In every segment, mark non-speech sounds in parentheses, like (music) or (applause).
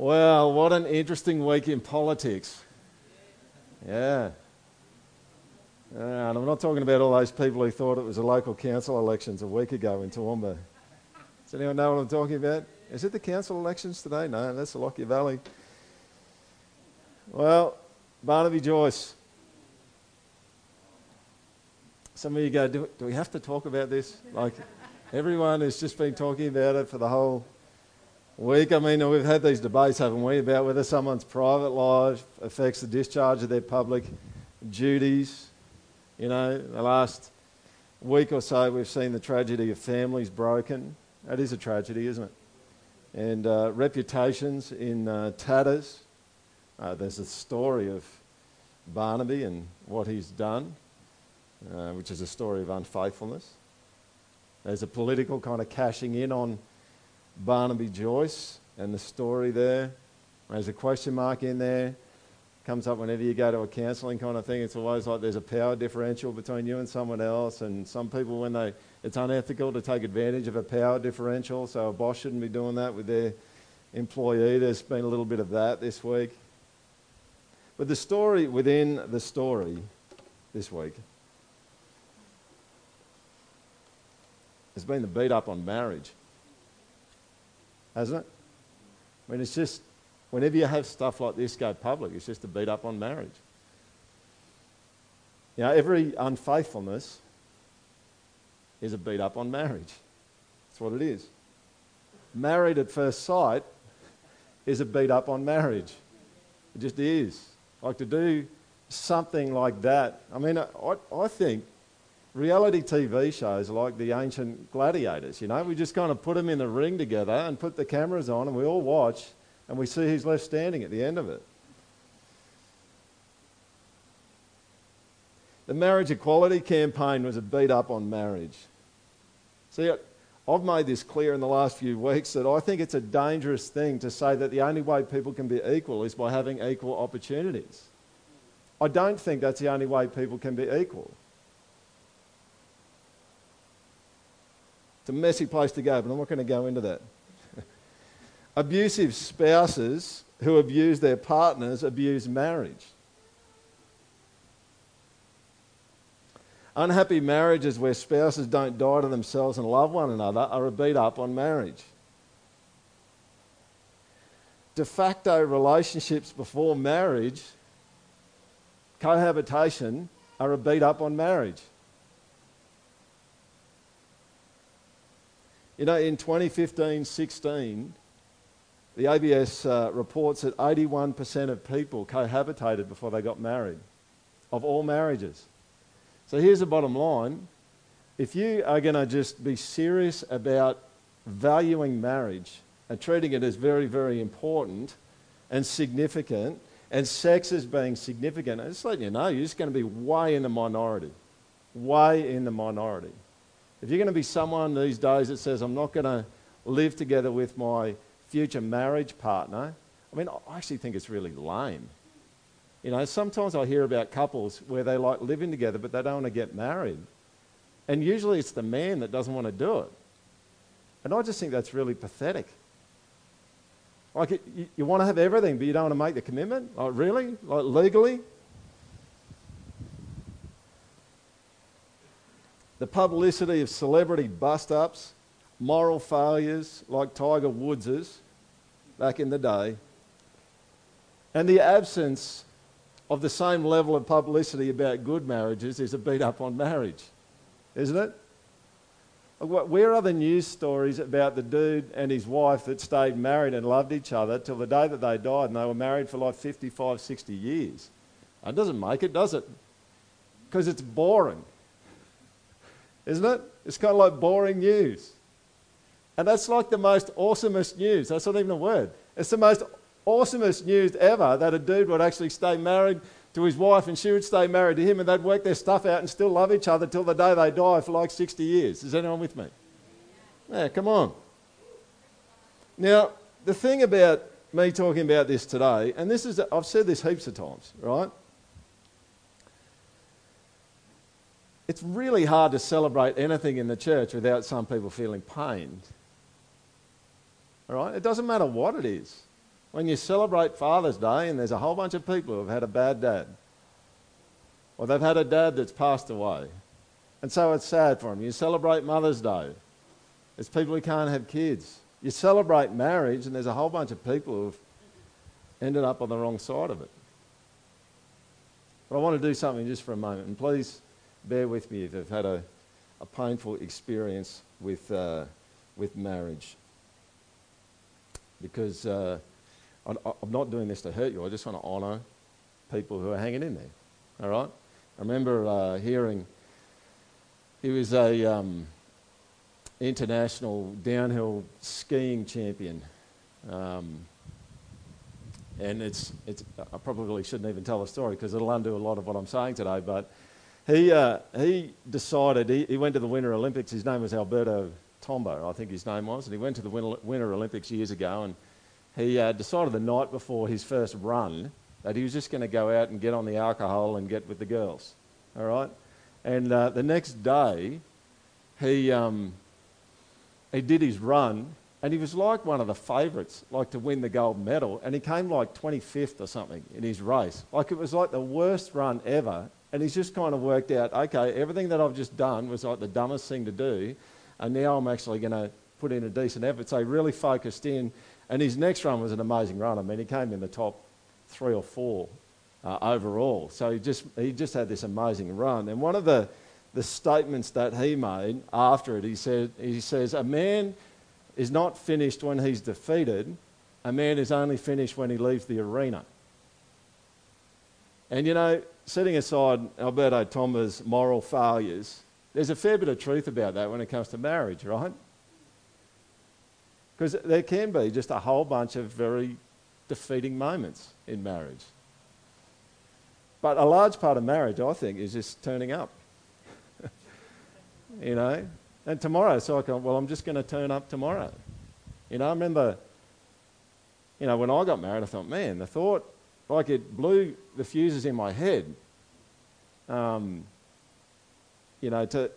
Well, what an interesting week in politics. Yeah. And I'm not talking about all those people who thought it was a local council elections a week ago in Toowoomba. Does anyone know what I'm talking about? Is it the council elections today? No, that's the Lockyer Valley. Well, Barnaby Joyce. Some of you go, do, do we have to talk about this? Like, everyone has just been talking about it for the whole week. I mean, we've had these debates, haven't we, about whether someone's private life affects the discharge of their public duties. You know, the last week or so, we've seen the tragedy of families broken. That is a tragedy, isn't it? And uh, reputations in uh, tatters. Uh, there's a story of Barnaby and what he's done, uh, which is a story of unfaithfulness. There's a political kind of cashing in on Barnaby Joyce and the story there. There's a question mark in there. Comes up whenever you go to a counselling kind of thing. It's always like there's a power differential between you and someone else. And some people, when they, it's unethical to take advantage of a power differential. So a boss shouldn't be doing that with their employee. There's been a little bit of that this week. But the story within the story this week has been the beat up on marriage, hasn't it? I mean, it's just whenever you have stuff like this go public, it's just a beat up on marriage. You know, every unfaithfulness is a beat up on marriage. That's what it is. Married at first sight is a beat up on marriage. It just is. Like to do something like that. I mean, I, I think reality TV shows like the ancient gladiators, you know. We just kind of put them in the ring together and put the cameras on and we all watch and we see who's left standing at the end of it. The marriage equality campaign was a beat up on marriage. See, I've made this clear in the last few weeks that I think it's a dangerous thing to say that the only way people can be equal is by having equal opportunities. I don't think that's the only way people can be equal. It's a messy place to go, but I'm not going to go into that. (laughs) Abusive spouses who abuse their partners abuse marriage. Unhappy marriages where spouses don't die to themselves and love one another are a beat up on marriage. De facto relationships before marriage, cohabitation, are a beat up on marriage. You know, in 2015 16, the ABS uh, reports that 81% of people cohabitated before they got married, of all marriages. So here's the bottom line if you are going to just be serious about valuing marriage and treating it as very, very important and significant, and sex as being significant, and just letting you know, you're just going to be way in the minority. Way in the minority. If you're going to be someone these days that says, I'm not going to live together with my future marriage partner, I mean, I actually think it's really lame. You know, sometimes I hear about couples where they like living together but they don't want to get married. And usually it's the man that doesn't want to do it. And I just think that's really pathetic. Like, you, you want to have everything, but you don't want to make the commitment? Like, really? Like, legally? The publicity of celebrity bust ups, moral failures like Tiger Woods's back in the day, and the absence of the same level of publicity about good marriages is a beat up on marriage, isn't it? Where are the news stories about the dude and his wife that stayed married and loved each other till the day that they died and they were married for like 55, 60 years? It doesn't make it, does it? Because it's boring isn't it? It's kind of like boring news. And that's like the most awesomest news. That's not even a word. It's the most awesomest news ever that a dude would actually stay married to his wife and she would stay married to him and they'd work their stuff out and still love each other till the day they die for like 60 years. Is anyone with me? Yeah, come on. Now, the thing about me talking about this today, and this is, I've said this heaps of times, right? It's really hard to celebrate anything in the church without some people feeling pained. All right? It doesn't matter what it is. When you celebrate Father's Day and there's a whole bunch of people who have had a bad dad, or they've had a dad that's passed away, and so it's sad for them. You celebrate Mother's Day. There's people who can't have kids. You celebrate marriage, and there's a whole bunch of people who've ended up on the wrong side of it. But I want to do something just for a moment, and please bear with me if you've had a, a painful experience with, uh, with marriage. Because uh, I'm not doing this to hurt you, I just want to honour people who are hanging in there. All right? I remember uh, hearing he was a um, international downhill skiing champion. Um, and it's, it's, I probably shouldn't even tell the story because it'll undo a lot of what I'm saying today. But he, uh, he decided, he, he went to the Winter Olympics. His name was Alberto Tomba, I think his name was. And he went to the Winter, Winter Olympics years ago. And he uh, decided the night before his first run that he was just going to go out and get on the alcohol and get with the girls. All right? And uh, the next day, he, um, he did his run, and he was like one of the favourites, like to win the gold medal, and he came like 25th or something in his race. Like it was like the worst run ever, and he's just kind of worked out, okay, everything that I've just done was like the dumbest thing to do, and now I'm actually going to put in a decent effort. So he really focused in, and his next run was an amazing run. I mean, he came in the top three or four uh, overall. So he just, he just had this amazing run. And one of the, the statements that he made after it, he, said, he says, A man is not finished when he's defeated, a man is only finished when he leaves the arena. And you know, setting aside Alberto Tomba's moral failures, there's a fair bit of truth about that when it comes to marriage, right? Because there can be just a whole bunch of very defeating moments in marriage. But a large part of marriage, I think, is just turning up. (laughs) you know? And tomorrow, so I go, well, I'm just going to turn up tomorrow. You know, I remember, you know, when I got married, I thought, man, the thought, like it blew the fuses in my head. Um, you know, to,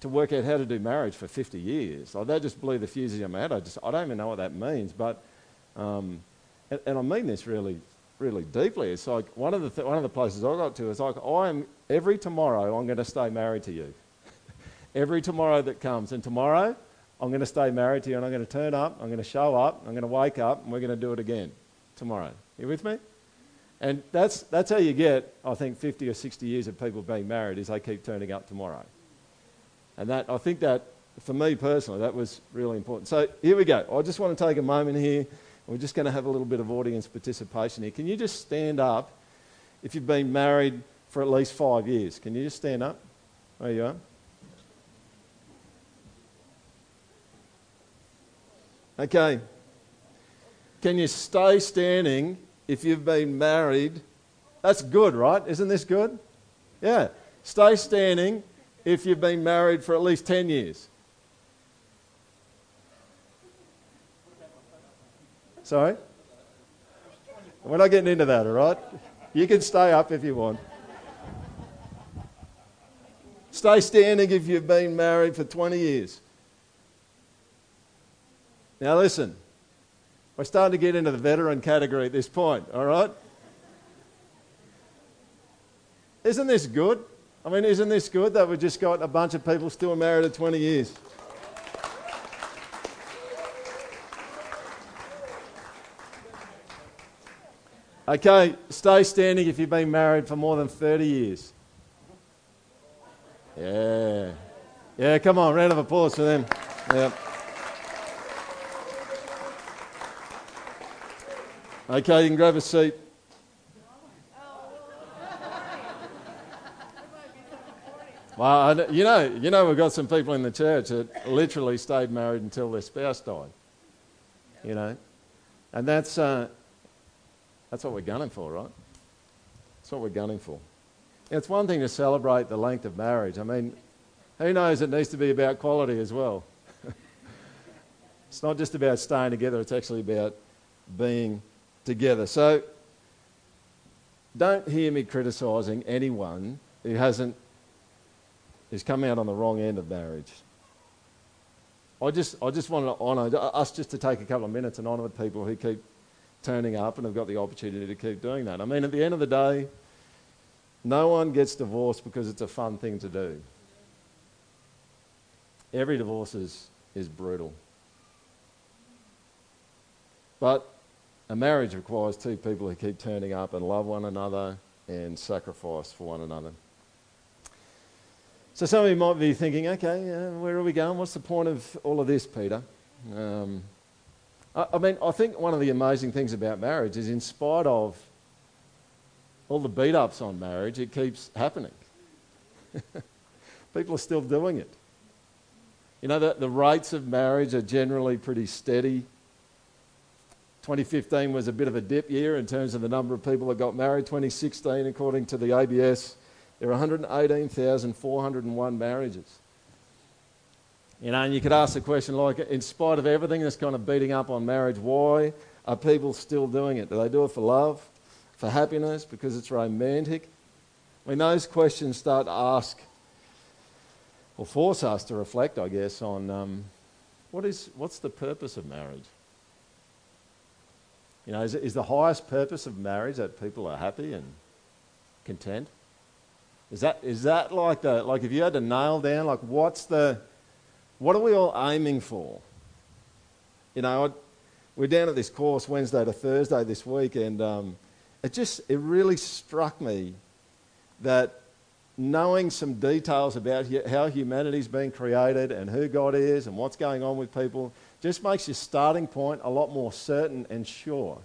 to work out how to do marriage for 50 years. Like that just blew the fuses in my head. I just, I don't even know what that means. But, um, and, and I mean this really really deeply. It's like one of the th- one of the places I got to is like I am every tomorrow I'm going to stay married to you. (laughs) every tomorrow that comes, and tomorrow I'm going to stay married to you, and I'm going to turn up, I'm going to show up, I'm going to wake up, and we're going to do it again tomorrow. You with me? And that's that's how you get, I think, 50 or 60 years of people being married is they keep turning up tomorrow. And that I think that for me personally, that was really important. So here we go. I just want to take a moment here we're just going to have a little bit of audience participation here. Can you just stand up if you've been married for at least five years? Can you just stand up? There you are. Okay. Can you stay standing if you've been married? That's good, right? Isn't this good? Yeah. Stay standing if you've been married for at least 10 years. Sorry? We're not getting into that, all right? You can stay up if you want. Stay standing if you've been married for 20 years. Now, listen, we're starting to get into the veteran category at this point, all right? Isn't this good? I mean, isn't this good that we've just got a bunch of people still married at 20 years? Okay, stay standing if you've been married for more than 30 years. Yeah. Yeah, come on, round of applause for them. Yeah. Okay, you can grab a seat. Well, you know, you know, we've got some people in the church that literally stayed married until their spouse died. You know, and that's uh, that's what we're gunning for, right? That's what we're gunning for. It's one thing to celebrate the length of marriage. I mean, who knows it needs to be about quality as well. (laughs) it's not just about staying together, it's actually about being together. So don't hear me criticising anyone who hasn't who's come out on the wrong end of marriage. I just I just wanted to honour us just to take a couple of minutes and honour the people who keep turning up and have got the opportunity to keep doing that. I mean, at the end of the day, no one gets divorced because it's a fun thing to do. Every divorce is, is brutal. But a marriage requires two people who keep turning up and love one another and sacrifice for one another. So some of you might be thinking, okay, uh, where are we going? What's the point of all of this, Peter? Um, I, I mean, I think one of the amazing things about marriage is, in spite of all the beat ups on marriage, it keeps happening. (laughs) People are still doing it. You know, the, the rates of marriage are generally pretty steady. 2015 was a bit of a dip year in terms of the number of people that got married. 2016, according to the ABS, there were 118,401 marriages. You know, and you could ask the question like, in spite of everything that's kind of beating up on marriage, why are people still doing it? Do they do it for love, for happiness, because it's romantic? I mean, those questions start to ask, or force us to reflect, I guess, on um, what is, what's the purpose of marriage? You know, is, is the highest purpose of marriage that people are happy and content? Is that, is that like the, like if you had to nail down, like what's the, what are we all aiming for? You know, I, we're down at this course Wednesday to Thursday this week, and um, it just, it really struck me that knowing some details about how humanity's been created and who God is and what's going on with people just makes your starting point a lot more certain and sure.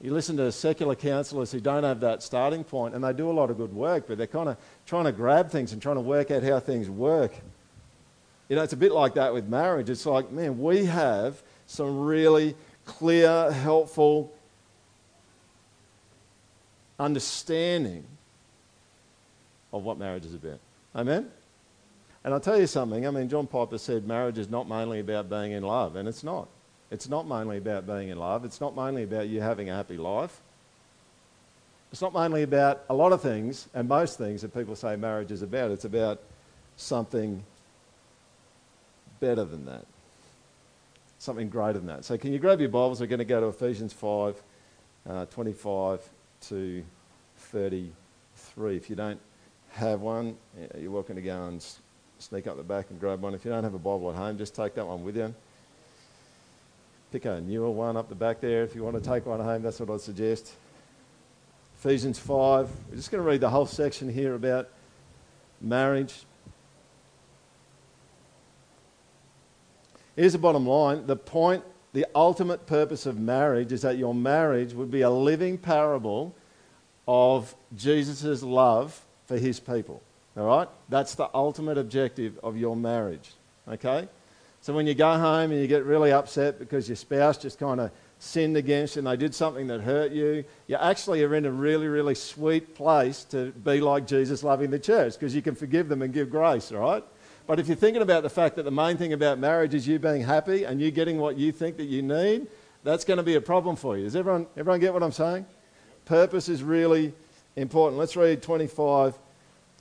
You listen to secular counselors who don't have that starting point, and they do a lot of good work, but they're kind of trying to grab things and trying to work out how things work. You know, it's a bit like that with marriage. It's like, man, we have some really clear, helpful understanding of what marriage is about. Amen? And I'll tell you something. I mean, John Piper said marriage is not mainly about being in love, and it's not. It's not mainly about being in love. It's not mainly about you having a happy life. It's not mainly about a lot of things, and most things that people say marriage is about. It's about something better than that, something greater than that. So, can you grab your Bibles? We're going to go to Ephesians 5 uh, 25 to 33. If you don't have one, you're welcome to go and sneak up the back and grab one. If you don't have a Bible at home, just take that one with you. Pick a newer one up the back there if you want to take one home. That's what I'd suggest. Ephesians 5. We're just going to read the whole section here about marriage. Here's the bottom line the point, the ultimate purpose of marriage is that your marriage would be a living parable of Jesus' love for his people. All right? That's the ultimate objective of your marriage. Okay? So when you go home and you get really upset because your spouse just kind of sinned against you and they did something that hurt you, you actually are in a really, really sweet place to be like Jesus loving the church because you can forgive them and give grace, all right? But if you're thinking about the fact that the main thing about marriage is you being happy and you getting what you think that you need, that's going to be a problem for you. Does everyone, everyone get what I'm saying? Purpose is really important. Let's read 25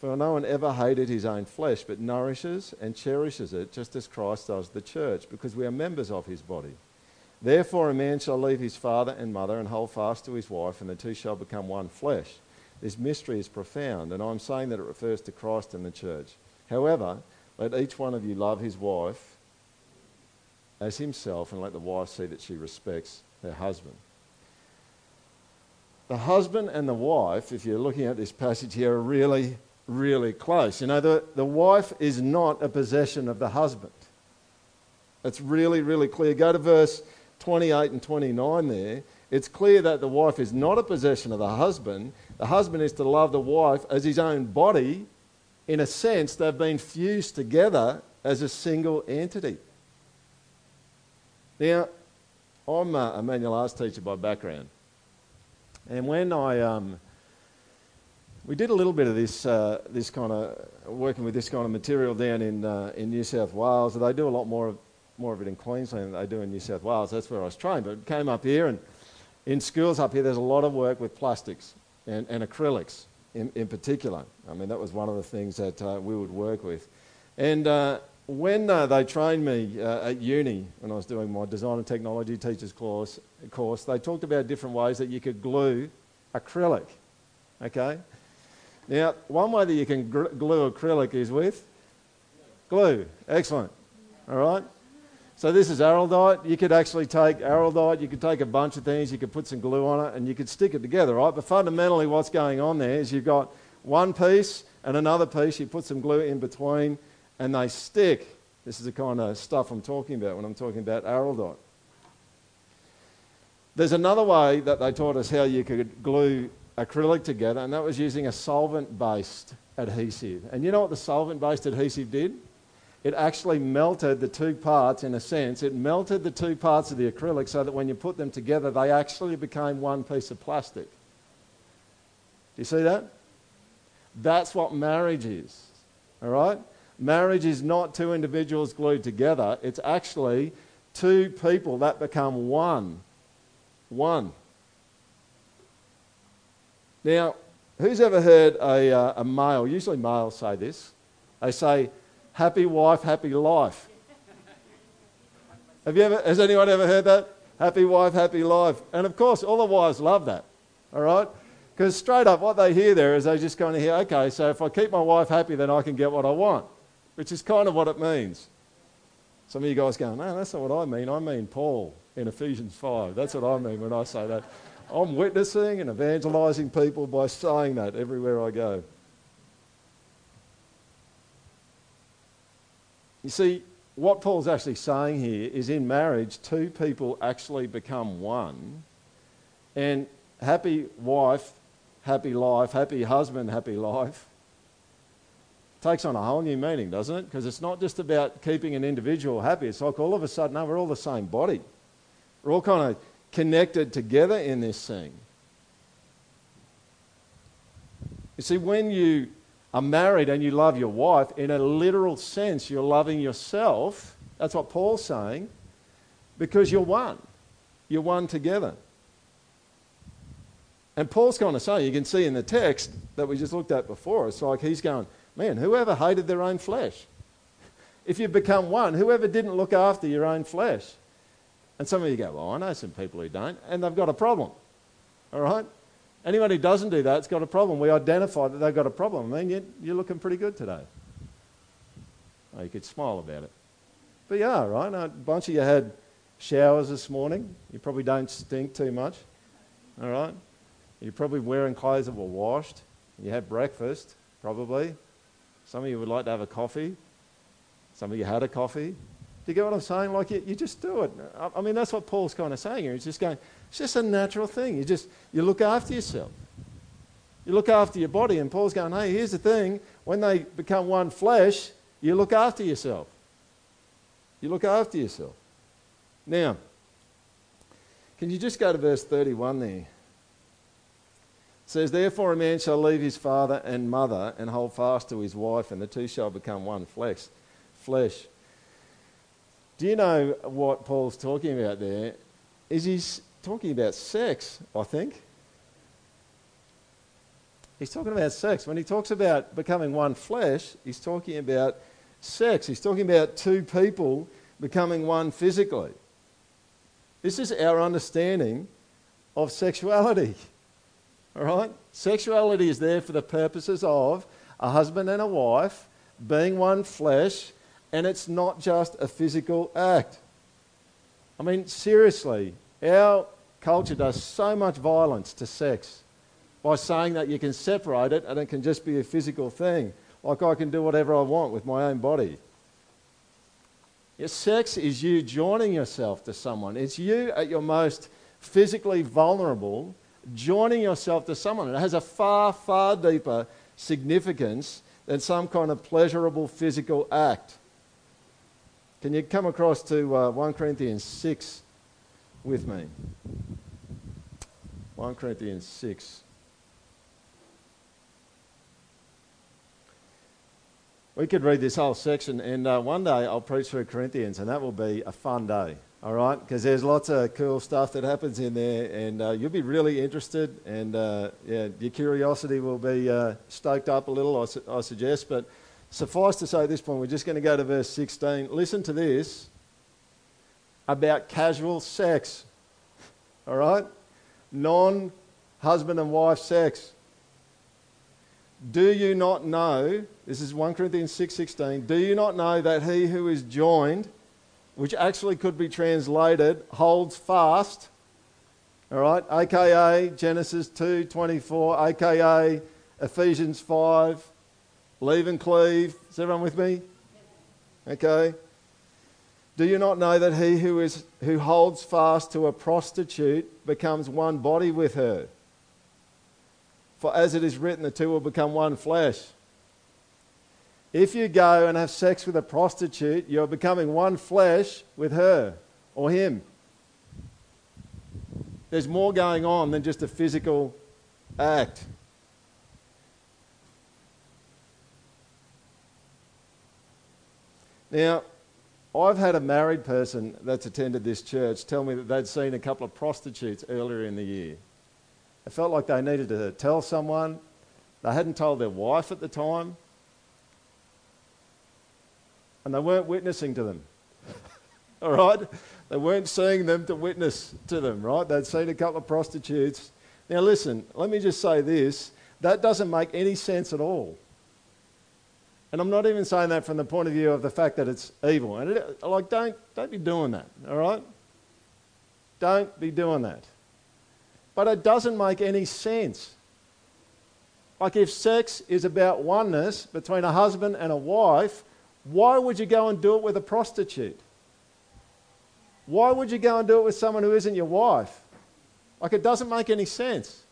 For no one ever hated his own flesh, but nourishes and cherishes it, just as Christ does the church, because we are members of his body. Therefore, a man shall leave his father and mother and hold fast to his wife, and the two shall become one flesh. This mystery is profound, and I'm saying that it refers to Christ and the church. However, let each one of you love his wife as himself, and let the wife see that she respects her husband. The husband and the wife, if you're looking at this passage here, are really really close. You know, the, the wife is not a possession of the husband. It's really, really clear. Go to verse 28 and 29 there. It's clear that the wife is not a possession of the husband. The husband is to love the wife as his own body. In a sense, they've been fused together as a single entity. Now, I'm a manual arts teacher by background. And when I um, We did a little bit of this, uh, this kind of working with this kind of material down in, uh, in New South Wales. They do a lot more of, more of it in Queensland than they do in New South Wales. That's where I was trained. But came up here, and in schools up here, there's a lot of work with plastics and, and acrylics in, in particular. I mean, that was one of the things that uh, we would work with. And uh, when uh, they trained me uh, at uni, when I was doing my design and technology teachers course, course, they talked about different ways that you could glue acrylic. Okay? Now, one way that you can gr- glue acrylic is with glue. Excellent. All right? So this is araldite. You could actually take araldite, you could take a bunch of things, you could put some glue on it, and you could stick it together, right? But fundamentally, what's going on there is you've got one piece and another piece, you put some glue in between, and they stick. This is the kind of stuff I'm talking about when I'm talking about araldite. There's another way that they taught us how you could glue acrylic together, and that was using a solvent based adhesive. And you know what the solvent based adhesive did? It actually melted the two parts in a sense. It melted the two parts of the acrylic so that when you put them together, they actually became one piece of plastic. Do you see that? That's what marriage is. All right? Marriage is not two individuals glued together, it's actually two people that become one. One. Now, who's ever heard a, uh, a male, usually males say this, they say, happy wife, happy life. Have you ever, has anyone ever heard that? Happy wife, happy life. And of course, all the wives love that, all right? Because straight up, what they hear there is they're just kind of hear, okay, so if I keep my wife happy, then I can get what I want which is kind of what it means. Some of you guys going, no, that's not what I mean. I mean Paul in Ephesians 5. That's what I mean when I say that. I'm witnessing and evangelizing people by saying that everywhere I go. You see, what Paul's actually saying here is in marriage, two people actually become one. And happy wife, happy life, happy husband, happy life takes on a whole new meaning, doesn't it? Because it's not just about keeping an individual happy. It's like all of a sudden, no, we're all the same body. We're all kind of connected together in this thing. You see, when you are married and you love your wife, in a literal sense, you're loving yourself. That's what Paul's saying, because you're one. You're one together. And Paul's kind of saying, you can see in the text that we just looked at before, it's like he's going, Man, whoever hated their own flesh? If you become one, whoever didn't look after your own flesh? And some of you go, Well, I know some people who don't, and they've got a problem. All right? Anyone who doesn't do that's got a problem. We identify that they've got a problem. I mean, you're looking pretty good today. Oh, you could smile about it. But yeah, right? A bunch of you had showers this morning. You probably don't stink too much. All right? You're probably wearing clothes that were washed. You had breakfast, probably. Some of you would like to have a coffee. Some of you had a coffee. You get what I'm saying? Like, you, you just do it. I, I mean, that's what Paul's kind of saying here. He's just going, it's just a natural thing. You just, you look after yourself. You look after your body. And Paul's going, hey, here's the thing. When they become one flesh, you look after yourself. You look after yourself. Now, can you just go to verse 31 there? It says, Therefore a man shall leave his father and mother and hold fast to his wife, and the two shall become one flesh. Flesh. Do you know what Paul's talking about there? Is he's talking about sex, I think. He's talking about sex. When he talks about becoming one flesh, he's talking about sex. He's talking about two people becoming one physically. This is our understanding of sexuality. (laughs) All right? Sexuality is there for the purposes of a husband and a wife being one flesh, and it's not just a physical act. I mean, seriously, our culture does so much violence to sex by saying that you can separate it and it can just be a physical thing. Like I can do whatever I want with my own body. Your sex is you joining yourself to someone. It's you at your most physically vulnerable joining yourself to someone. It has a far, far deeper significance than some kind of pleasurable physical act. Can you come across to uh, 1 Corinthians 6 with me? 1 Corinthians 6. We could read this whole section, and uh, one day I'll preach through Corinthians, and that will be a fun day, all right? Because there's lots of cool stuff that happens in there, and uh, you'll be really interested, and uh, yeah, your curiosity will be uh, stoked up a little, I, su- I suggest. But suffice to say, at this point, we're just going to go to verse 16. Listen to this about casual sex. All right, non husband and wife sex. Do you not know? This is 1 Corinthians 6:16. Do you not know that he who is joined, which actually could be translated holds fast, all right, aka Genesis 2:24, aka Ephesians 5, leave and cleave. Is everyone with me? Okay. Do you not know that he who, is, who holds fast to a prostitute becomes one body with her? For as it is written, the two will become one flesh. If you go and have sex with a prostitute, you're becoming one flesh with her or him. There's more going on than just a physical act. Now, I've had a married person that's attended this church tell me that they'd seen a couple of prostitutes earlier in the year. They felt like they needed to tell someone. They hadn't told their wife at the time. And they weren't witnessing to them. (laughs) All right? They weren't seeing them to witness to them, right? They'd seen a couple of prostitutes. Now, listen, let me just say this that doesn't make any sense at all. And I'm not even saying that from the point of view of the fact that it's evil. And it, like, don't, don't be doing that, all right? Don't be doing that. But it doesn't make any sense. Like, if sex is about oneness between a husband and a wife, why would you go and do it with a prostitute? Why would you go and do it with someone who isn't your wife? Like, it doesn't make any sense.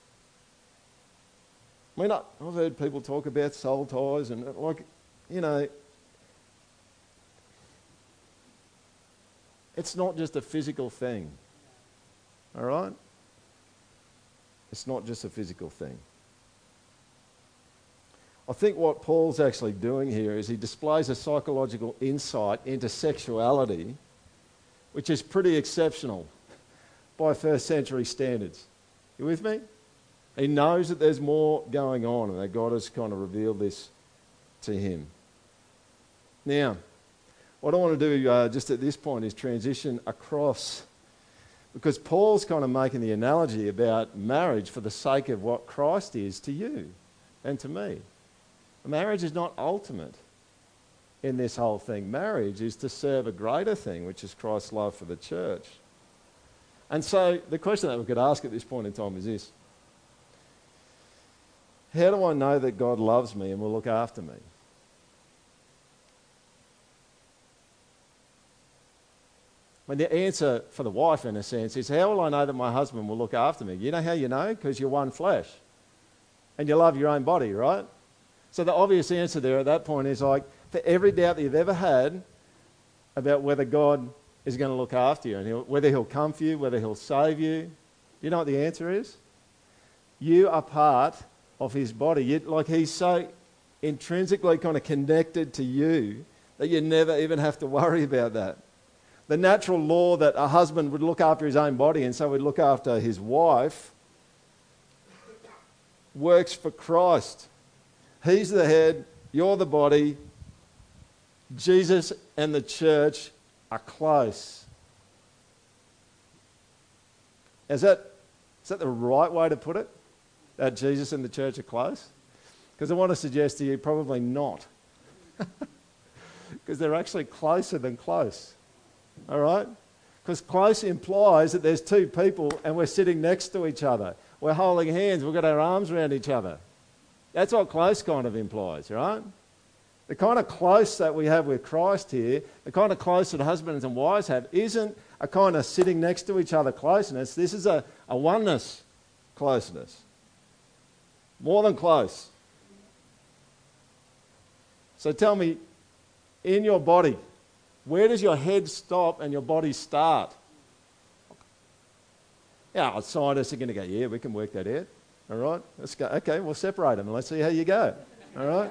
I mean, I've heard people talk about soul ties and, like, you know, it's not just a physical thing. All right? It's not just a physical thing. I think what Paul's actually doing here is he displays a psychological insight into sexuality, which is pretty exceptional by first century standards. You with me? He knows that there's more going on and that God has kind of revealed this to him. Now, what I want to do uh, just at this point is transition across because Paul's kind of making the analogy about marriage for the sake of what Christ is to you and to me. Marriage is not ultimate in this whole thing. Marriage is to serve a greater thing, which is Christ's love for the church. And so the question that we could ask at this point in time is this How do I know that God loves me and will look after me? When the answer for the wife, in a sense, is how will I know that my husband will look after me? You know how you know? Because you're one flesh. And you love your own body, right? So the obvious answer there at that point is like, for every doubt that you've ever had about whether God is going to look after you and he'll, whether he'll come for you, whether he'll save you, you know what the answer is? You are part of his body. You, like he's so intrinsically kind of connected to you that you never even have to worry about that the natural law that a husband would look after his own body and so would look after his wife works for Christ. He's the head, you're the body. Jesus and the church are close. Is that, is that the right way to put it? That Jesus and the church are close? Because I want to suggest to you, probably not. (laughs) Because they're actually closer than close. All right? Because close implies that there's two people and we're sitting next to each other. We're holding hands, we've got our arms around each other. That's what close kind of implies, right? The kind of close that we have with Christ here, the kind of close that husbands and wives have, isn't a kind of sitting next to each other closeness. This is a, a oneness closeness. More than close. So tell me, in your body, where does your head stop and your body start? Yeah, scientists are going to go, yeah, we can work that out. All right, let's go. Okay, we'll separate them and let's see how you go. All right.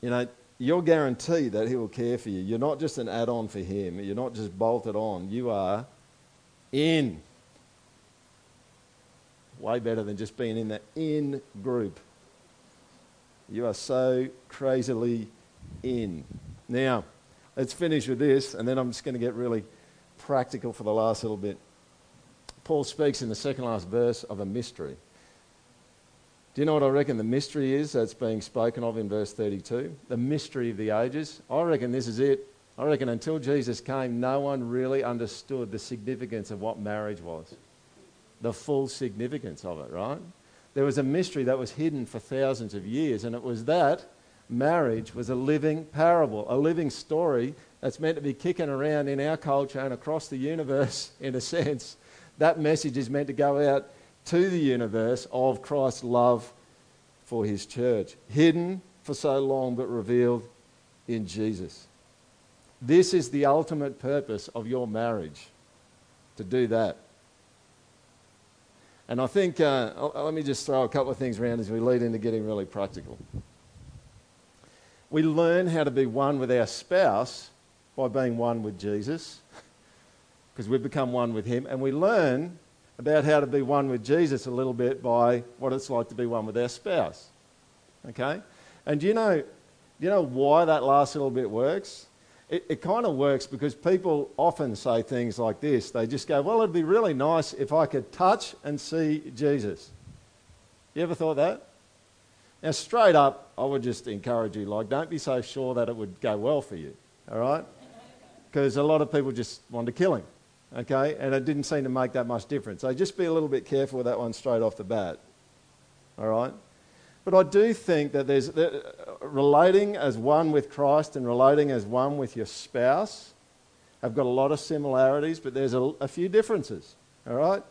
you know, you're guaranteed that he will care for you. You're not just an add on for him. You're not just bolted on. You are in. Way better than just being in the in group. You are so crazily in. Now, let's finish with this, and then I'm just going to get really practical for the last little bit. Paul speaks in the second last verse of a mystery. Do you know what I reckon the mystery is that's being spoken of in verse 32? The mystery of the ages. I reckon this is it. I reckon until Jesus came, no one really understood the significance of what marriage was, the full significance of it, right? There was a mystery that was hidden for thousands of years, and it was that marriage was a living parable, a living story that's meant to be kicking around in our culture and across the universe, (laughs) in a sense. That message is meant to go out to the universe of Christ's love for his church, hidden for so long but revealed in Jesus. This is the ultimate purpose of your marriage to do that. And I think, uh, let me just throw a couple of things around as we lead into getting really practical. We learn how to be one with our spouse by being one with Jesus, because we've become one with Him, and we learn about how to be one with Jesus a little bit by what it's like to be one with our spouse. Okay? And do you know, do you know why that last little bit works? It, it kind of works because people often say things like this. They just go, Well, it'd be really nice if I could touch and see Jesus. You ever thought that? Now, straight up, I would just encourage you, like, don't be so sure that it would go well for you, all right? Because a lot of people just want to kill him okay? And it didn't seem to make that much difference. So just be a little bit careful with that one straight off the bat, all right? But I do think that there's relating as one with Christ and relating as one with your spouse have got a lot of similarities, but there's a, a few differences, all right?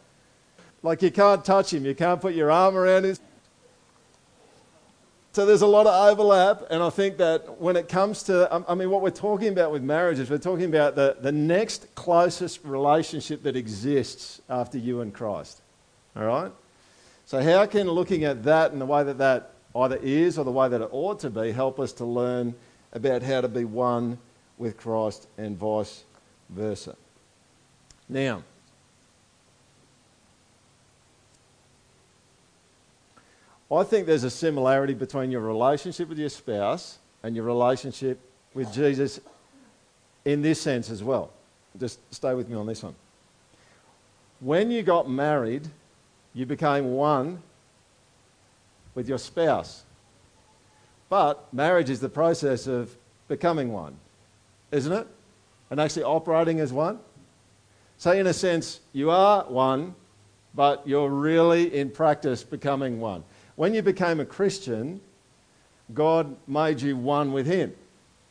Like you can't touch him, you can't put your arm around his so there's a lot of overlap, and I think that when it comes to, um, I mean, what we're talking about with marriage is we're talking about the, the next closest relationship that exists after you and Christ. All right? So, how can looking at that and the way that that either is or the way that it ought to be help us to learn about how to be one with Christ and vice versa? Now, I think there's a similarity between your relationship with your spouse and your relationship with Jesus in this sense as well. Just stay with me on this one. When you got married, you became one with your spouse. But marriage is the process of becoming one, isn't it? And actually operating as one. So, in a sense, you are one, but you're really in practice becoming one. When you became a Christian, God made you one with Him.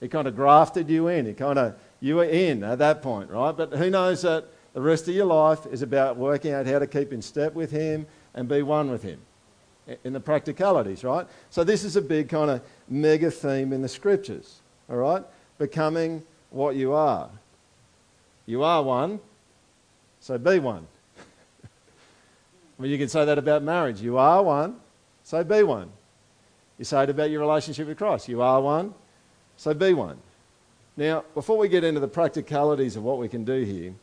He kind of grafted you in. He kind of, you were in at that point, right? But who knows that the rest of your life is about working out how to keep in step with Him and be one with Him in the practicalities, right? So this is a big kind of mega theme in the scriptures, all right? Becoming what you are. You are one, so be one. (laughs) Mean, you can say that about marriage. You are one, so be one. You say it about your relationship with Christ. You are one, so be one. Now, before we get into the practicalities of what we can do here,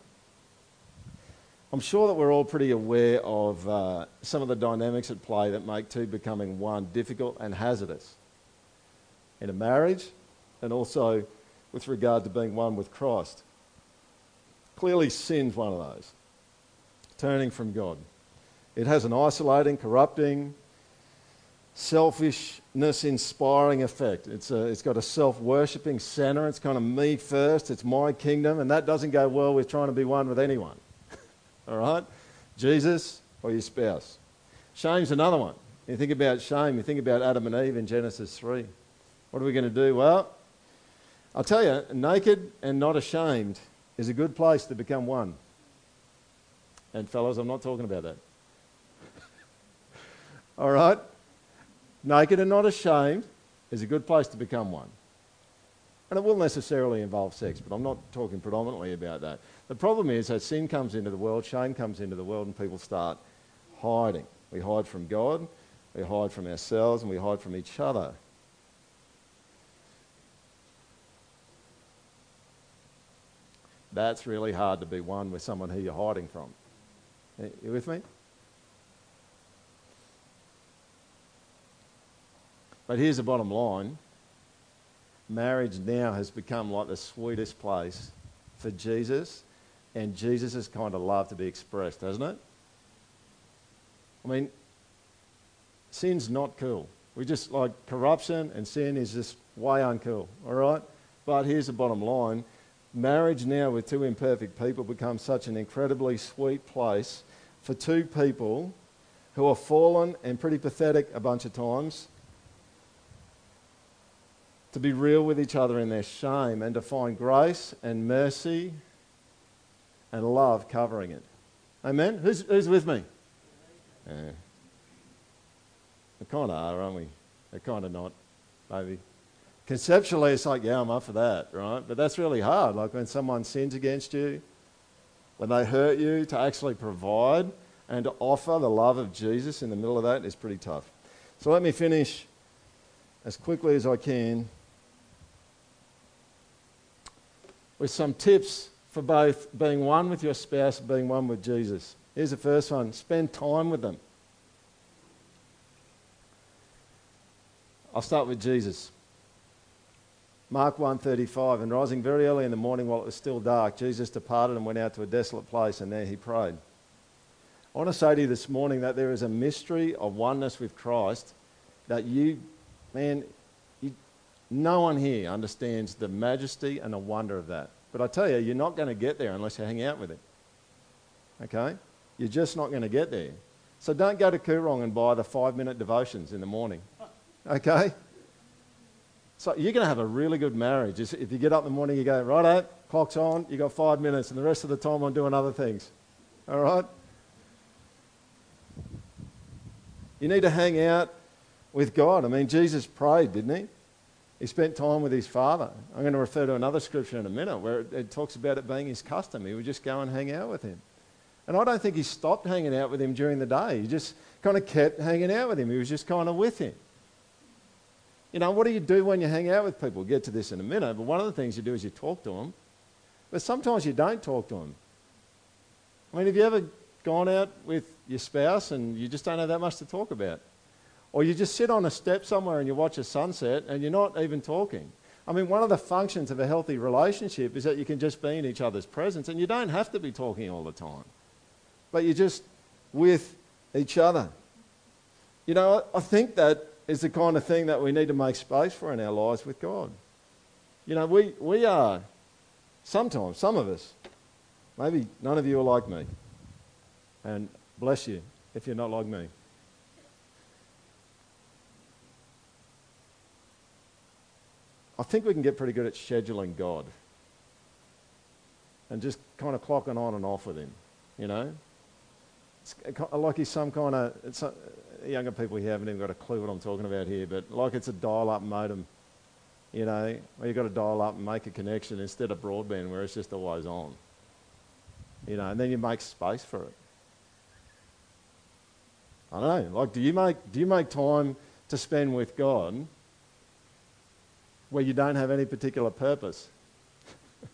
I'm sure that we're all pretty aware of uh, some of the dynamics at play that make two becoming one difficult and hazardous in a marriage and also with regard to being one with Christ. Clearly, sin's one of those, turning from God. It has an isolating, corrupting, selfishness inspiring effect. It's, a, it's got a self worshipping center. It's kind of me first, it's my kingdom, and that doesn't go well with trying to be one with anyone. All right? Jesus or your spouse. Shame's another one. You think about shame, you think about Adam and Eve in Genesis 3. What are we going to do? Well, I'll tell you, naked and not ashamed is a good place to become one. And, fellows, I'm not talking about that. (laughs) All right? naked and not ashamed is a good place to become one. And it will necessarily involve sex, but I'm not talking predominantly about that. The problem is, as sin comes into the world, shame comes into the world, and people start hiding. We hide from God, we hide from ourselves, and we hide from each other. That's really hard to be one with someone who you're hiding from. Are you with me? But here's the bottom line marriage now has become like the sweetest place for Jesus and Jesus' kind of love to be expressed, doesn't it? I mean, sin's not cool. We just like corruption and sin is just way uncool, all right? But here's the bottom line marriage now with two imperfect people becomes such an incredibly sweet place for two people who are fallen and pretty pathetic a bunch of times to be real with each other in their shame and to find grace and mercy and love covering it. Amen? Who's, who's with me? Uh, yeah. We kind of are, aren't we? They're kind of not, maybe. Conceptually, it's like, yeah, I'm up for that, right? But that's really hard. Like when someone sins against you, when they hurt you, to actually provide and to offer the love of Jesus in the middle of that is pretty tough. So let me finish as quickly as I can with some tips for both being one with your spouse and being one with Jesus. Here's the first one spend time with them. I'll start with Jesus. Mark 1:35 and rising very early in the morning while it was still dark Jesus departed and went out to a desolate place and there he prayed. I want to say to you this morning that there is a mystery of oneness with Christ that you man no one here understands the majesty and the wonder of that. But I tell you, you're not going to get there unless you hang out with him. Okay? You're just not going to get there. So don't go to Koorong and buy the five minute devotions in the morning. Okay? So you're going to have a really good marriage. If you get up in the morning, you go, right out, clock's on, you've got five minutes, and the rest of the time I'm doing other things. All right? You need to hang out with God. I mean, Jesus prayed, didn't he? He spent time with his father. I'm going to refer to another scripture in a minute where it, it, talks about it being his custom. He would just go and hang out with him. And I don't think he stopped hanging out with him during the day. He just kind of kept hanging out with him. He was just kind of with him. You know, what do you do when you hang out with people? We'll get to this in a minute, but one of the things you do is you talk to them. But sometimes you don't talk to them. I mean, have you ever gone out with your spouse and you just don't have that much to talk about? Or you just sit on a step somewhere and you watch a sunset and you're not even talking. I mean, one of the functions of a healthy relationship is that you can just be in each other's presence and you don't have to be talking all the time. But you're just with each other. You know, I think that is the kind of thing that we need to make space for in our lives with God. You know, we, we are, sometimes, some of us, maybe none of you are like me. And bless you if you're not like me. I think we can get pretty good at scheduling God and just kind of clocking on and off with Him, you know? It's like He's some kind of, it's a, younger people here haven't even got a clue what I'm talking about here, but like it's a dial up modem, you know, where you've got to dial up and make a connection instead of broadband where it's just always on, you know, and then you make space for it. I don't know, like, do you make, do you make time to spend with God where you don't have any particular purpose. (laughs)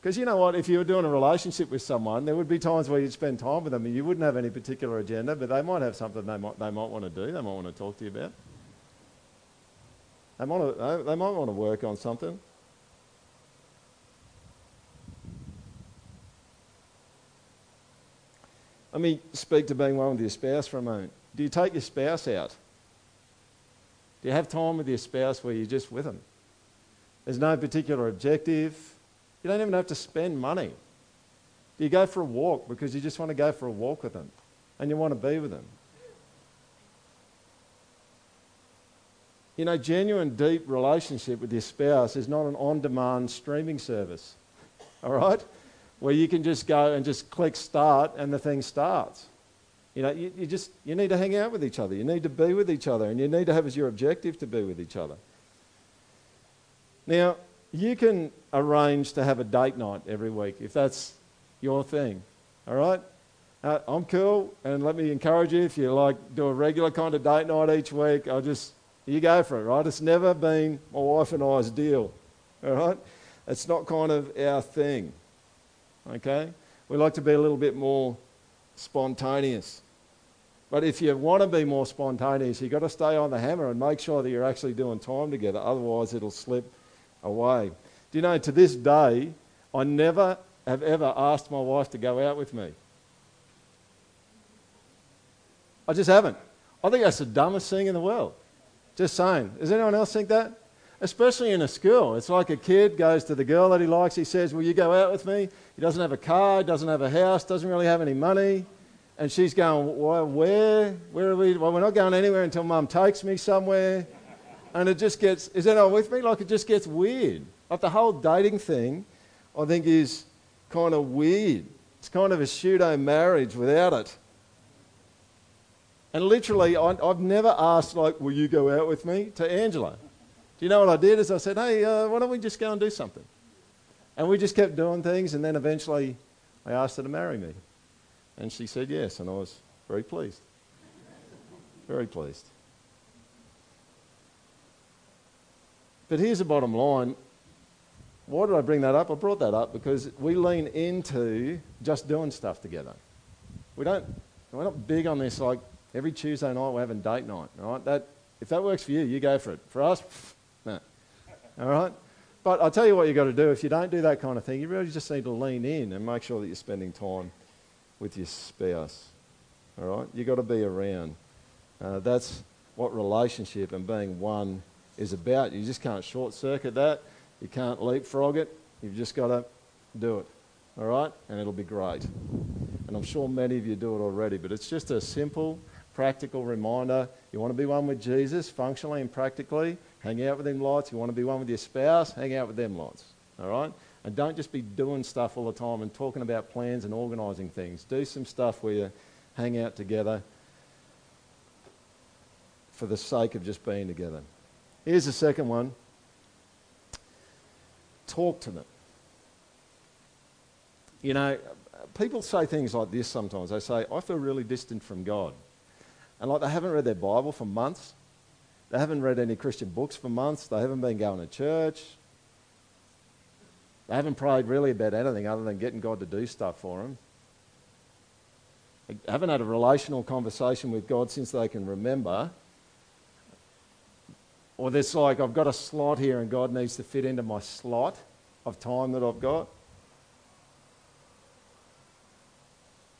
Because you know what, if you were doing a relationship with someone, there would be times where you'd spend time with them and you wouldn't have any particular agenda, but they might have something they might, they might want to do, they might want to talk to you about. They might, they might want to work on something. Let me speak to being one with your spouse for a moment. Do you take your spouse out? Do you have time with your spouse where you're just with them? There's no particular objective. You don't even have to spend money. Do you go for a walk because you just want to go for a walk with them and you want to be with them? You know, genuine, deep relationship with your spouse is not an on demand streaming service, all right? Where you can just go and just click start and the thing starts. You know, you, you just you need to hang out with each other. You need to be with each other, and you need to have as your objective to be with each other. Now, you can arrange to have a date night every week if that's your thing. All right? Uh, I'm cool, and let me encourage you if you like do a regular kind of date night each week. I'll just you go for it, right? It's never been my wife and I's deal. All right? It's not kind of our thing. Okay? We like to be a little bit more spontaneous. But if you want to be more spontaneous, you've got to stay on the hammer and make sure that you're actually doing time together. Otherwise, it'll slip away. Do you know, to this day, I never have ever asked my wife to go out with me. I just haven't. I think that's the dumbest thing in the world. Just saying. Does anyone else think that? Especially in a school. It's like a kid goes to the girl that he likes. He says, Will you go out with me? He doesn't have a car, doesn't have a house, doesn't really have any money. And she's going, well, Where? Where are we? Well, we're not going anywhere until mum takes me somewhere. And it just gets, is anyone with me? Like it just gets weird. Like the whole dating thing, I think, is kind of weird. It's kind of a pseudo marriage without it. And literally, I, have never asked, like, will you go out with me to Angela? Do you know what I did? Is I said, hey, uh, why don't we just go and do something? And we just kept doing things, and then eventually I asked her to marry me. And she said yes, and I was very pleased. Very pleased. But here's the bottom line. Why did I bring that up? I brought that up because we lean into just doing stuff together. We don't, we're not big on this like every Tuesday night we're having date night. Right? That, if that works for you, you go for it. For us, (laughs) no. All right? But I'll tell you what you've got to do. If you don't do that kind of thing, you really just need to lean in and make sure that you're spending time with your spouse. All right? You've got to be around. Uh, that's what relationship and being one is about. You just can't short circuit that. You can't leapfrog it. You've just got to do it. All right? And it'll be great. And I'm sure many of you do it already, but it's just a simple, practical reminder. You want to be one with Jesus, functionally and practically. Hang out with him lots. You want to be one with your spouse, hang out with them lots. All right? And don't just be doing stuff all the time and talking about plans and organising things. Do some stuff where you hang out together for the sake of just being together. Here's the second one talk to them. You know, people say things like this sometimes. They say, I feel really distant from God. And like they haven't read their Bible for months. They haven't read any Christian books for months. They haven't been going to church. They haven't prayed really about anything other than getting God to do stuff for them. They haven't had a relational conversation with God since they can remember. Or there's like, I've got a slot here and God needs to fit into my slot of time that I've got.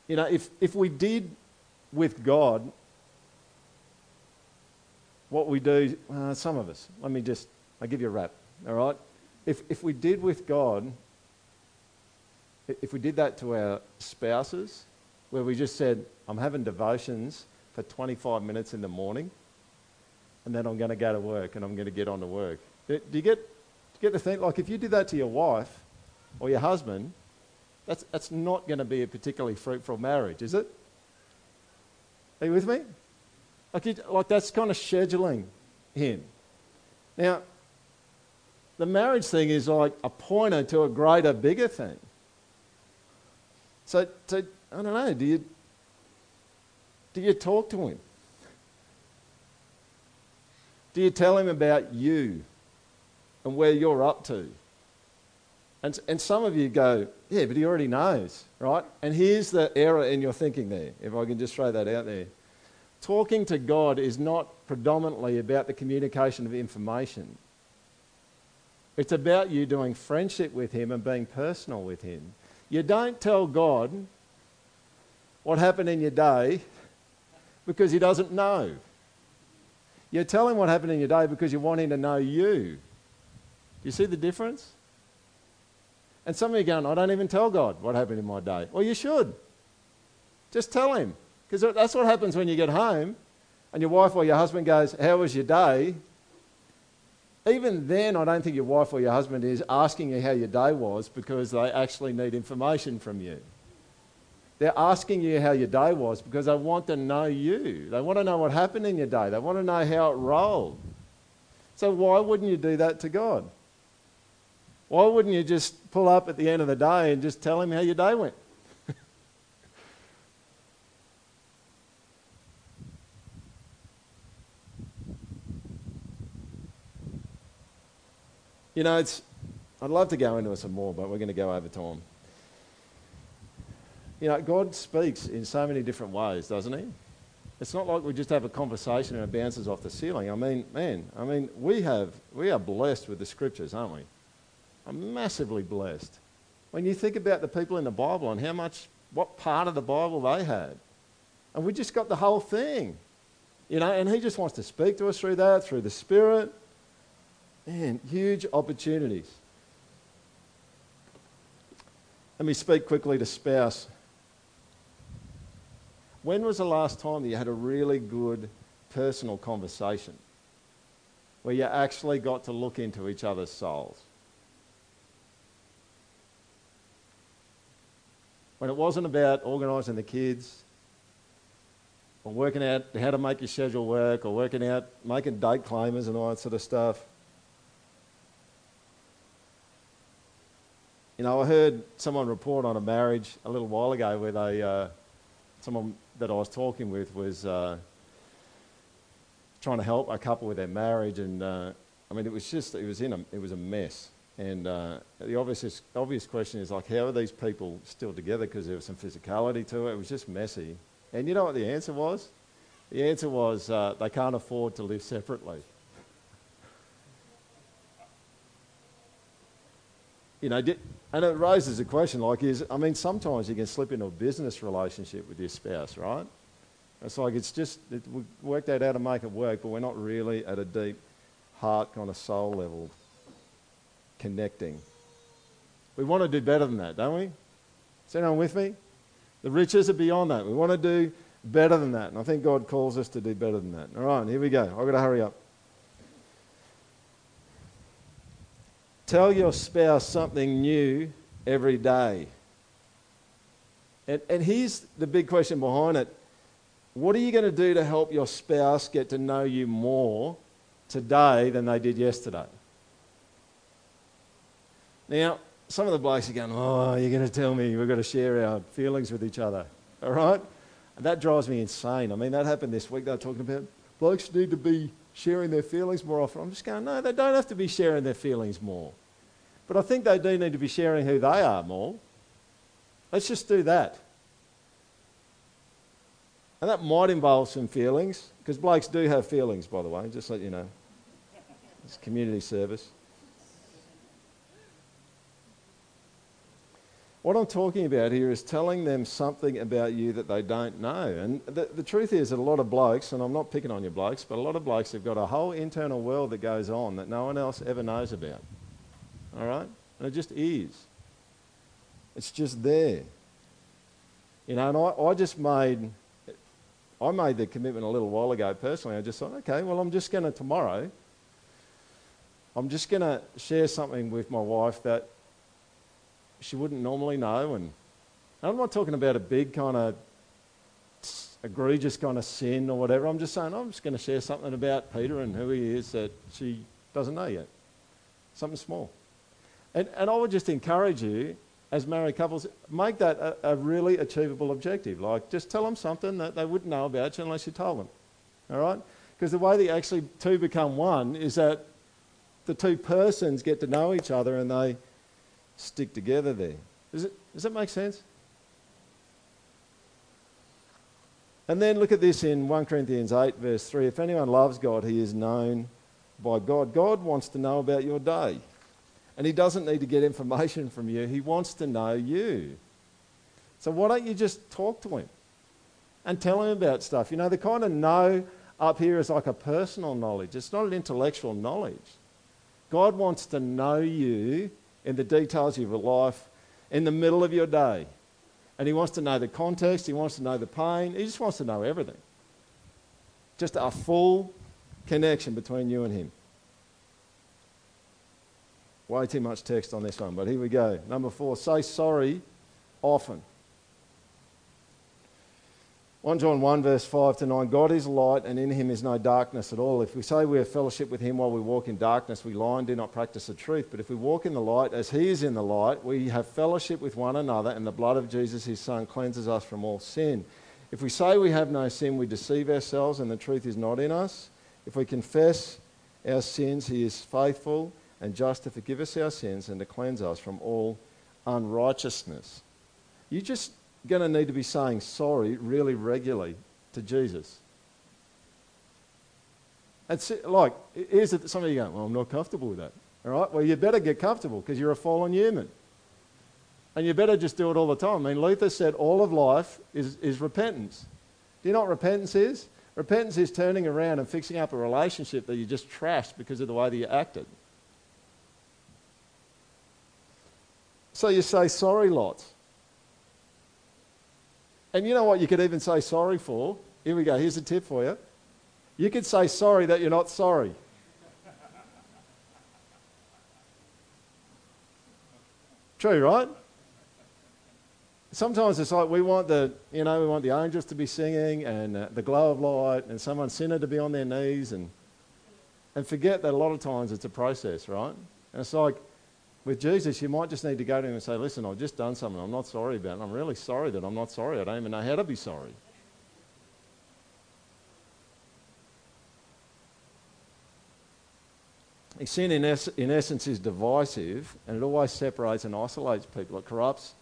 You know, if, if we did with God what we do, uh, some of us, let me just, I'll give you a rap, all right? If, if we did with God, if we did that to our spouses, where we just said, I'm having devotions for 25 minutes in the morning, and then I'm going to go to work and I'm going to get on to work. Do you get, do you get to think, like, if you did that to your wife or your husband, that's, that's not going to be a particularly fruitful marriage, is it? Are you with me? Like, like that's kind of scheduling him. Now, the marriage thing is like a pointer to a greater, bigger thing. So, so I don't know, do you, do you talk to him? Do you tell him about you and where you're up to? And, and some of you go, yeah, but he already knows, right? And here's the error in your thinking there, if I can just throw that out there. Talking to God is not predominantly about the communication of information. It's about you doing friendship with Him and being personal with Him. You don't tell God what happened in your day because He doesn't know. You tell Him what happened in your day because you want Him to know you. You see the difference? And some of you are going, I don't even tell God what happened in my day. Well, you should. Just tell Him. Because that's what happens when you get home and your wife or your husband goes, How was your day? Even then, I don't think your wife or your husband is asking you how your day was because they actually need information from you. They're asking you how your day was because they want to know you. They want to know what happened in your day. They want to know how it rolled. So, why wouldn't you do that to God? Why wouldn't you just pull up at the end of the day and just tell Him how your day went? You know, it's, I'd love to go into it some more, but we're going to go over time. You know, God speaks in so many different ways, doesn't He? It's not like we just have a conversation and it bounces off the ceiling. I mean, man, I mean, we have, we are blessed with the scriptures, aren't we? I'm massively blessed. When you think about the people in the Bible and how much, what part of the Bible they had, and we just got the whole thing, you know, and He just wants to speak to us through that, through the Spirit. Man, huge opportunities. Let me speak quickly to spouse. When was the last time that you had a really good personal conversation where you actually got to look into each other's souls? When it wasn't about organising the kids or working out how to make your schedule work or working out making date claimers and all that sort of stuff. You know, I heard someone report on a marriage a little while ago where they, uh, someone that I was talking with was uh, trying to help a couple with their marriage, and uh, I mean, it was just, it was in a, it was a mess. And uh, the obvious, obvious question is like, how are these people still together? Because there was some physicality to it. It was just messy. And you know what the answer was? The answer was uh, they can't afford to live separately. you know, did, and it raises a question like, is I mean, sometimes you can slip into a business relationship with your spouse, right? It's like it's just, it, we worked out how to make it work, but we're not really at a deep heart kind of soul level connecting. We want to do better than that, don't we? Is anyone with me? The riches are beyond that. We want to do better than that. And I think God calls us to do better than that. All right, here we go. I've got to hurry up. Tell your spouse something new every day. And, and here's the big question behind it what are you going to do to help your spouse get to know you more today than they did yesterday? Now, some of the blokes are going, Oh, you're going to tell me we've got to share our feelings with each other. All right? And that drives me insane. I mean, that happened this week. They were talking about blokes need to be sharing their feelings more often. I'm just going, No, they don't have to be sharing their feelings more. But I think they do need to be sharing who they are more. Let's just do that. And that might involve some feelings, because blokes do have feelings, by the way, just let you know. It's community service. What I'm talking about here is telling them something about you that they don't know. And the, the truth is that a lot of blokes, and I'm not picking on your blokes, but a lot of blokes have got a whole internal world that goes on that no one else ever knows about. All right? And it just is. It's just there. You know, and I, I just made, I made the commitment a little while ago personally. I just thought, okay, well, I'm just going to tomorrow, I'm just going to share something with my wife that she wouldn't normally know. And I'm not talking about a big kind of egregious kind of sin or whatever. I'm just saying, I'm just going to share something about Peter and who he is that she doesn't know yet. Something small. And, and I would just encourage you, as married couples, make that a, a, really achievable objective. Like, just tell them something that they wouldn't know about you unless you told them. All right? Because the way that actually two become one is that the two persons get to know each other and they stick together there. Does, it, does that make sense? And then look at this in 1 Corinthians 8, verse 3. If anyone loves God, he is known by God. God wants to know about your day. And he doesn't need to get information from you, he wants to know you. So why don't you just talk to him and tell him about stuff? You know, the kind of know up here is like a personal knowledge, it's not an intellectual knowledge. God wants to know you in the details of your life in the middle of your day. And he wants to know the context, he wants to know the pain, he just wants to know everything. Just a full connection between you and him. Way too much text on this one, but here we go. Number four, say sorry often. 1 John 1, verse 5 to 9 God is light, and in him is no darkness at all. If we say we have fellowship with him while we walk in darkness, we lie and do not practice the truth. But if we walk in the light, as he is in the light, we have fellowship with one another, and the blood of Jesus, his son, cleanses us from all sin. If we say we have no sin, we deceive ourselves, and the truth is not in us. If we confess our sins, he is faithful and just to forgive us our sins and to cleanse us from all unrighteousness. You're just going to need to be saying sorry really regularly to Jesus. It's like, here's it, some of you go, well, I'm not comfortable with that. All right? Well, you better get comfortable because you're a fallen human. And you better just do it all the time. I mean, Luther said all of life is, is repentance. Do you know what repentance is? Repentance is turning around and fixing up a relationship that you just trashed because of the way that you acted. So you say sorry lots. And you know what you could even say sorry for? Here we go. Here's a tip for you. You could say sorry that you're not sorry. True, right? Sometimes it's like we want the, you know, we want the angels to be singing and uh, the glow of light and someone sinner to be on their knees and, and forget that a lot of times it's a process, right? And it's like with Jesus, you might just need to go to him and say, listen, I've just done something I'm not sorry about. And I'm really sorry that I'm not sorry. I don't even know how to be sorry. Sin, in, es- in essence, is divisive and it always separates and isolates people. It corrupts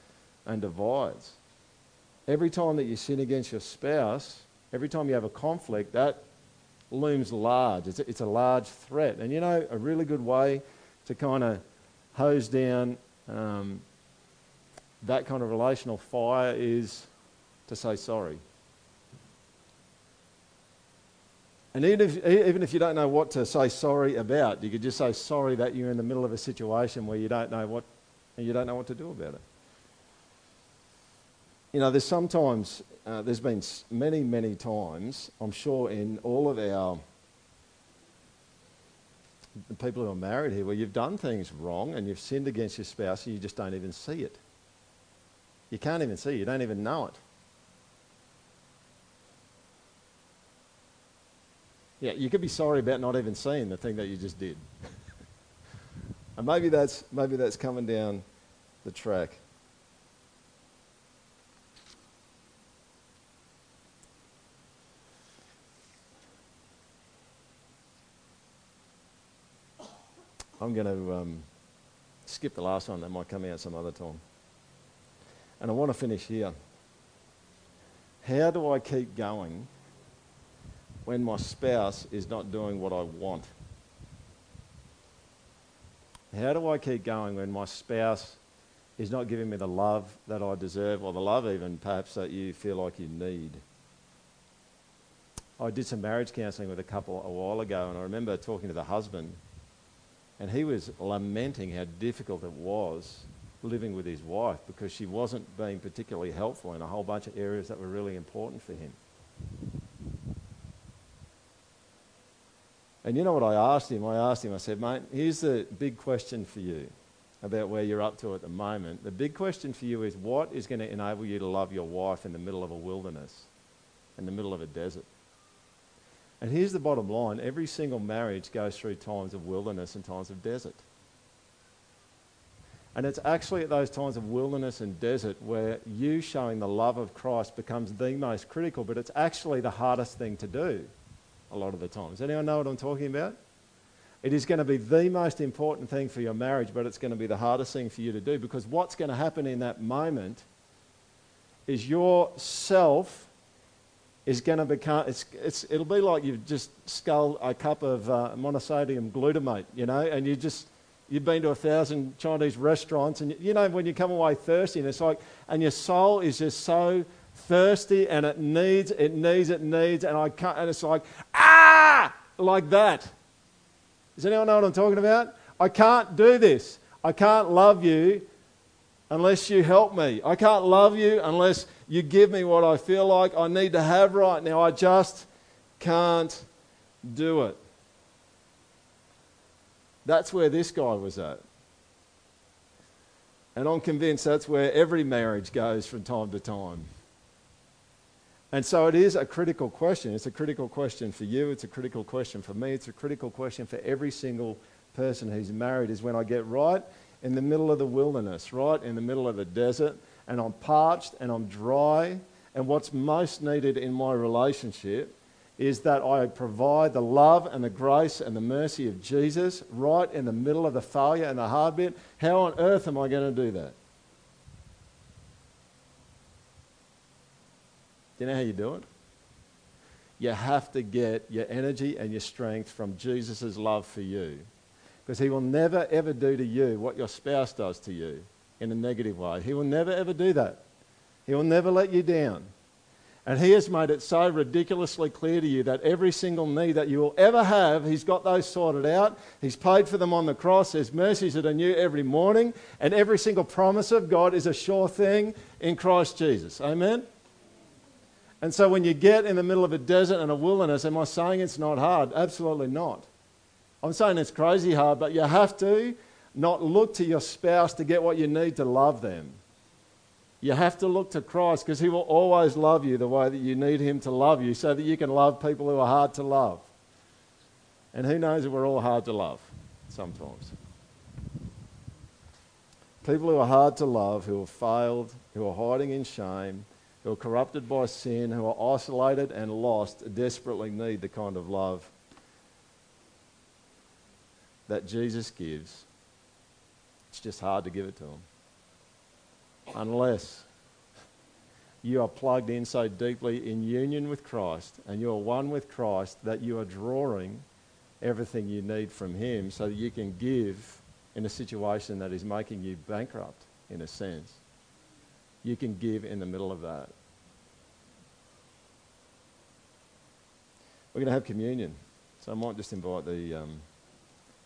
and divides. Every time that you sin against your spouse, every time you have a conflict, that looms large. It's a, it's a large threat. And you know, a really good way to kind of hose down um, that kind of relational fire is to say sorry. And even if, even if you don't know what to say sorry about, you could just say sorry that you're in the middle of a situation where you don't know what, you don't know what to do about it. You know, there's sometimes, uh, there's been many, many times, I'm sure, in all of our the people who are married here, where you've done things wrong and you've sinned against your spouse and you just don't even see it. You can't even see you don't even know it. Yeah, you could be sorry about not even seeing the thing that you just did. (laughs) and maybe that's, maybe that's coming down the track. I'm going to um, skip the last one. That might come out some other time. And I want to finish here. How do I keep going when my spouse is not doing what I want? How do I keep going when my spouse is not giving me the love that I deserve, or the love even perhaps that you feel like you need? I did some marriage counselling with a couple a while ago, and I remember talking to the husband, and he was lamenting how difficult it was living with his wife because she wasn't being particularly helpful in a whole bunch of areas that were really important for him. And you know what I asked him? I asked him, I said, mate, here's the big question for you about where you're up to at the moment. The big question for you is what is going to enable you to love your wife in the middle of a wilderness, in the middle of a desert? And here's the bottom line every single marriage goes through times of wilderness and times of desert. And it's actually at those times of wilderness and desert where you showing the love of Christ becomes the most critical, but it's actually the hardest thing to do a lot of the times. Anyone know what I'm talking about? It is going to be the most important thing for your marriage, but it's going to be the hardest thing for you to do because what's going to happen in that moment is your self is going to become, it's, it's, it'll be like you've just sculled a cup of uh, monosodium glutamate, you know, and you just, you've been to a thousand Chinese restaurants and you know when you come away thirsty and it's like, and your soul is just so thirsty and it needs, it needs, it needs, and I can't, and it's like, ah, like that. Does anyone know what I'm talking about? I can't do this. I can't love you unless you help me. I can't love you unless you give me what I feel like I need to have right now. I just can't do it. That's where this guy was at. And I'm convinced that's where every marriage goes from time to time. And so it is a critical question. It's a critical question for you. It's a critical question for me. It's a critical question for every single person who's married is when I get right in the middle of the wilderness, right in the middle of the desert, and I'm parched and I'm dry. And what's most needed in my relationship is that I provide the love and the grace and the mercy of Jesus right in the middle of the failure and the hard bit. How on earth am I going to do that? Do you know how you do it? You have to get your energy and your strength from Jesus' love for you. Because he will never ever do to you what your spouse does to you in a negative way. He will never ever do that. He will never let you down. And He has made it so ridiculously clear to you that every single need that you will ever have, He's got those sorted out. He's paid for them on the cross. There's mercies that are new every morning. And every single promise of God is a sure thing in Christ Jesus. Amen? And so when you get in the middle of a desert and a wilderness, am I saying it's not hard? Absolutely not. I'm saying it's crazy hard, but you have to not look to your spouse to get what you need to love them. You have to look to Christ because He will always love you the way that you need Him to love you so that you can love people who are hard to love. And who knows that we're all hard to love sometimes. People who are hard to love, who have failed, who are hiding in shame, who are corrupted by sin, who are isolated and lost, desperately need the kind of love that Jesus gives. It's just hard to give it to them unless you are plugged in so deeply in union with Christ and you are one with Christ that you are drawing everything you need from Him so that you can give in a situation that is making you bankrupt, in a sense. You can give in the middle of that. We're going to have communion. So I might just invite the, um,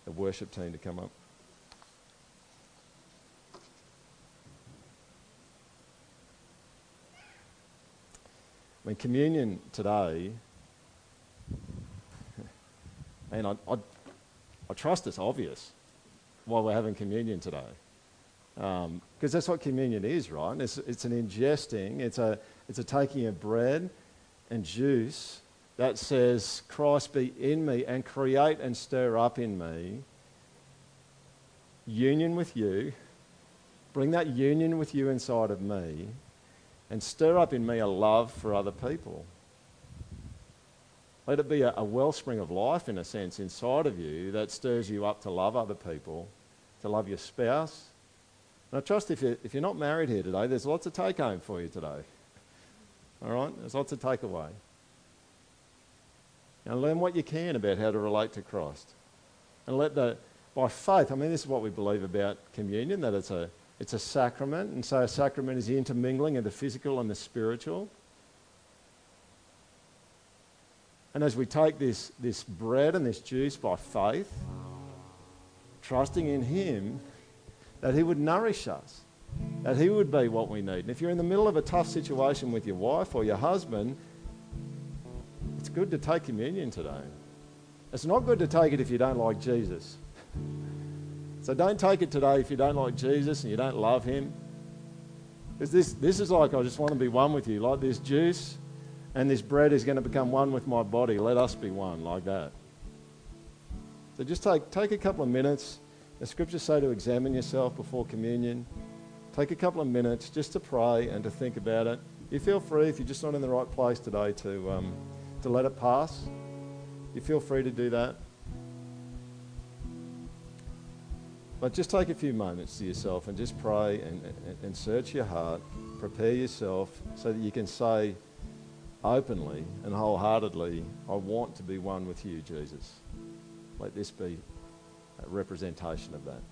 the worship team to come up. I mean, communion today, and I, I, I trust it's obvious why we're having communion today. Because um, that's what communion is, right? It's, it's an ingesting, it's a, it's a taking of bread and juice that says, Christ be in me and create and stir up in me union with you, bring that union with you inside of me, and stir up in me a love for other people. Let it be a, a, wellspring of life, in a sense, inside of you that stirs you up to love other people, to love your spouse. And I trust if you're, if you're not married here today, there's lots of take home for you today. All right? There's lots of takeaway. And learn what you can about how to relate to Christ. And let the, by faith, I mean, this is what we believe about communion, that it's a, it's a sacrament, and so a sacrament is the intermingling of the physical and the spiritual. And as we take this, this bread and this juice by faith, trusting in Him, that He would nourish us, that He would be what we need. And if you're in the middle of a tough situation with your wife or your husband, it's good to take communion today. It's not good to take it if you don't like Jesus. (laughs) So don't take it today if you don't like Jesus and you don't love him. Because this, this is like, I just want to be one with you. Like this juice and this bread is going to become one with my body. Let us be one, like that. So just take, take a couple of minutes. The scriptures say to examine yourself before communion. Take a couple of minutes just to pray and to think about it. You feel free, if you're just not in the right place today, to, um, to let it pass. You feel free to do that. But just take a few moments to yourself and just pray and, and, and search your heart. Prepare yourself so that you can say openly and wholeheartedly, I want to be one with you, Jesus. Let this be a representation of that.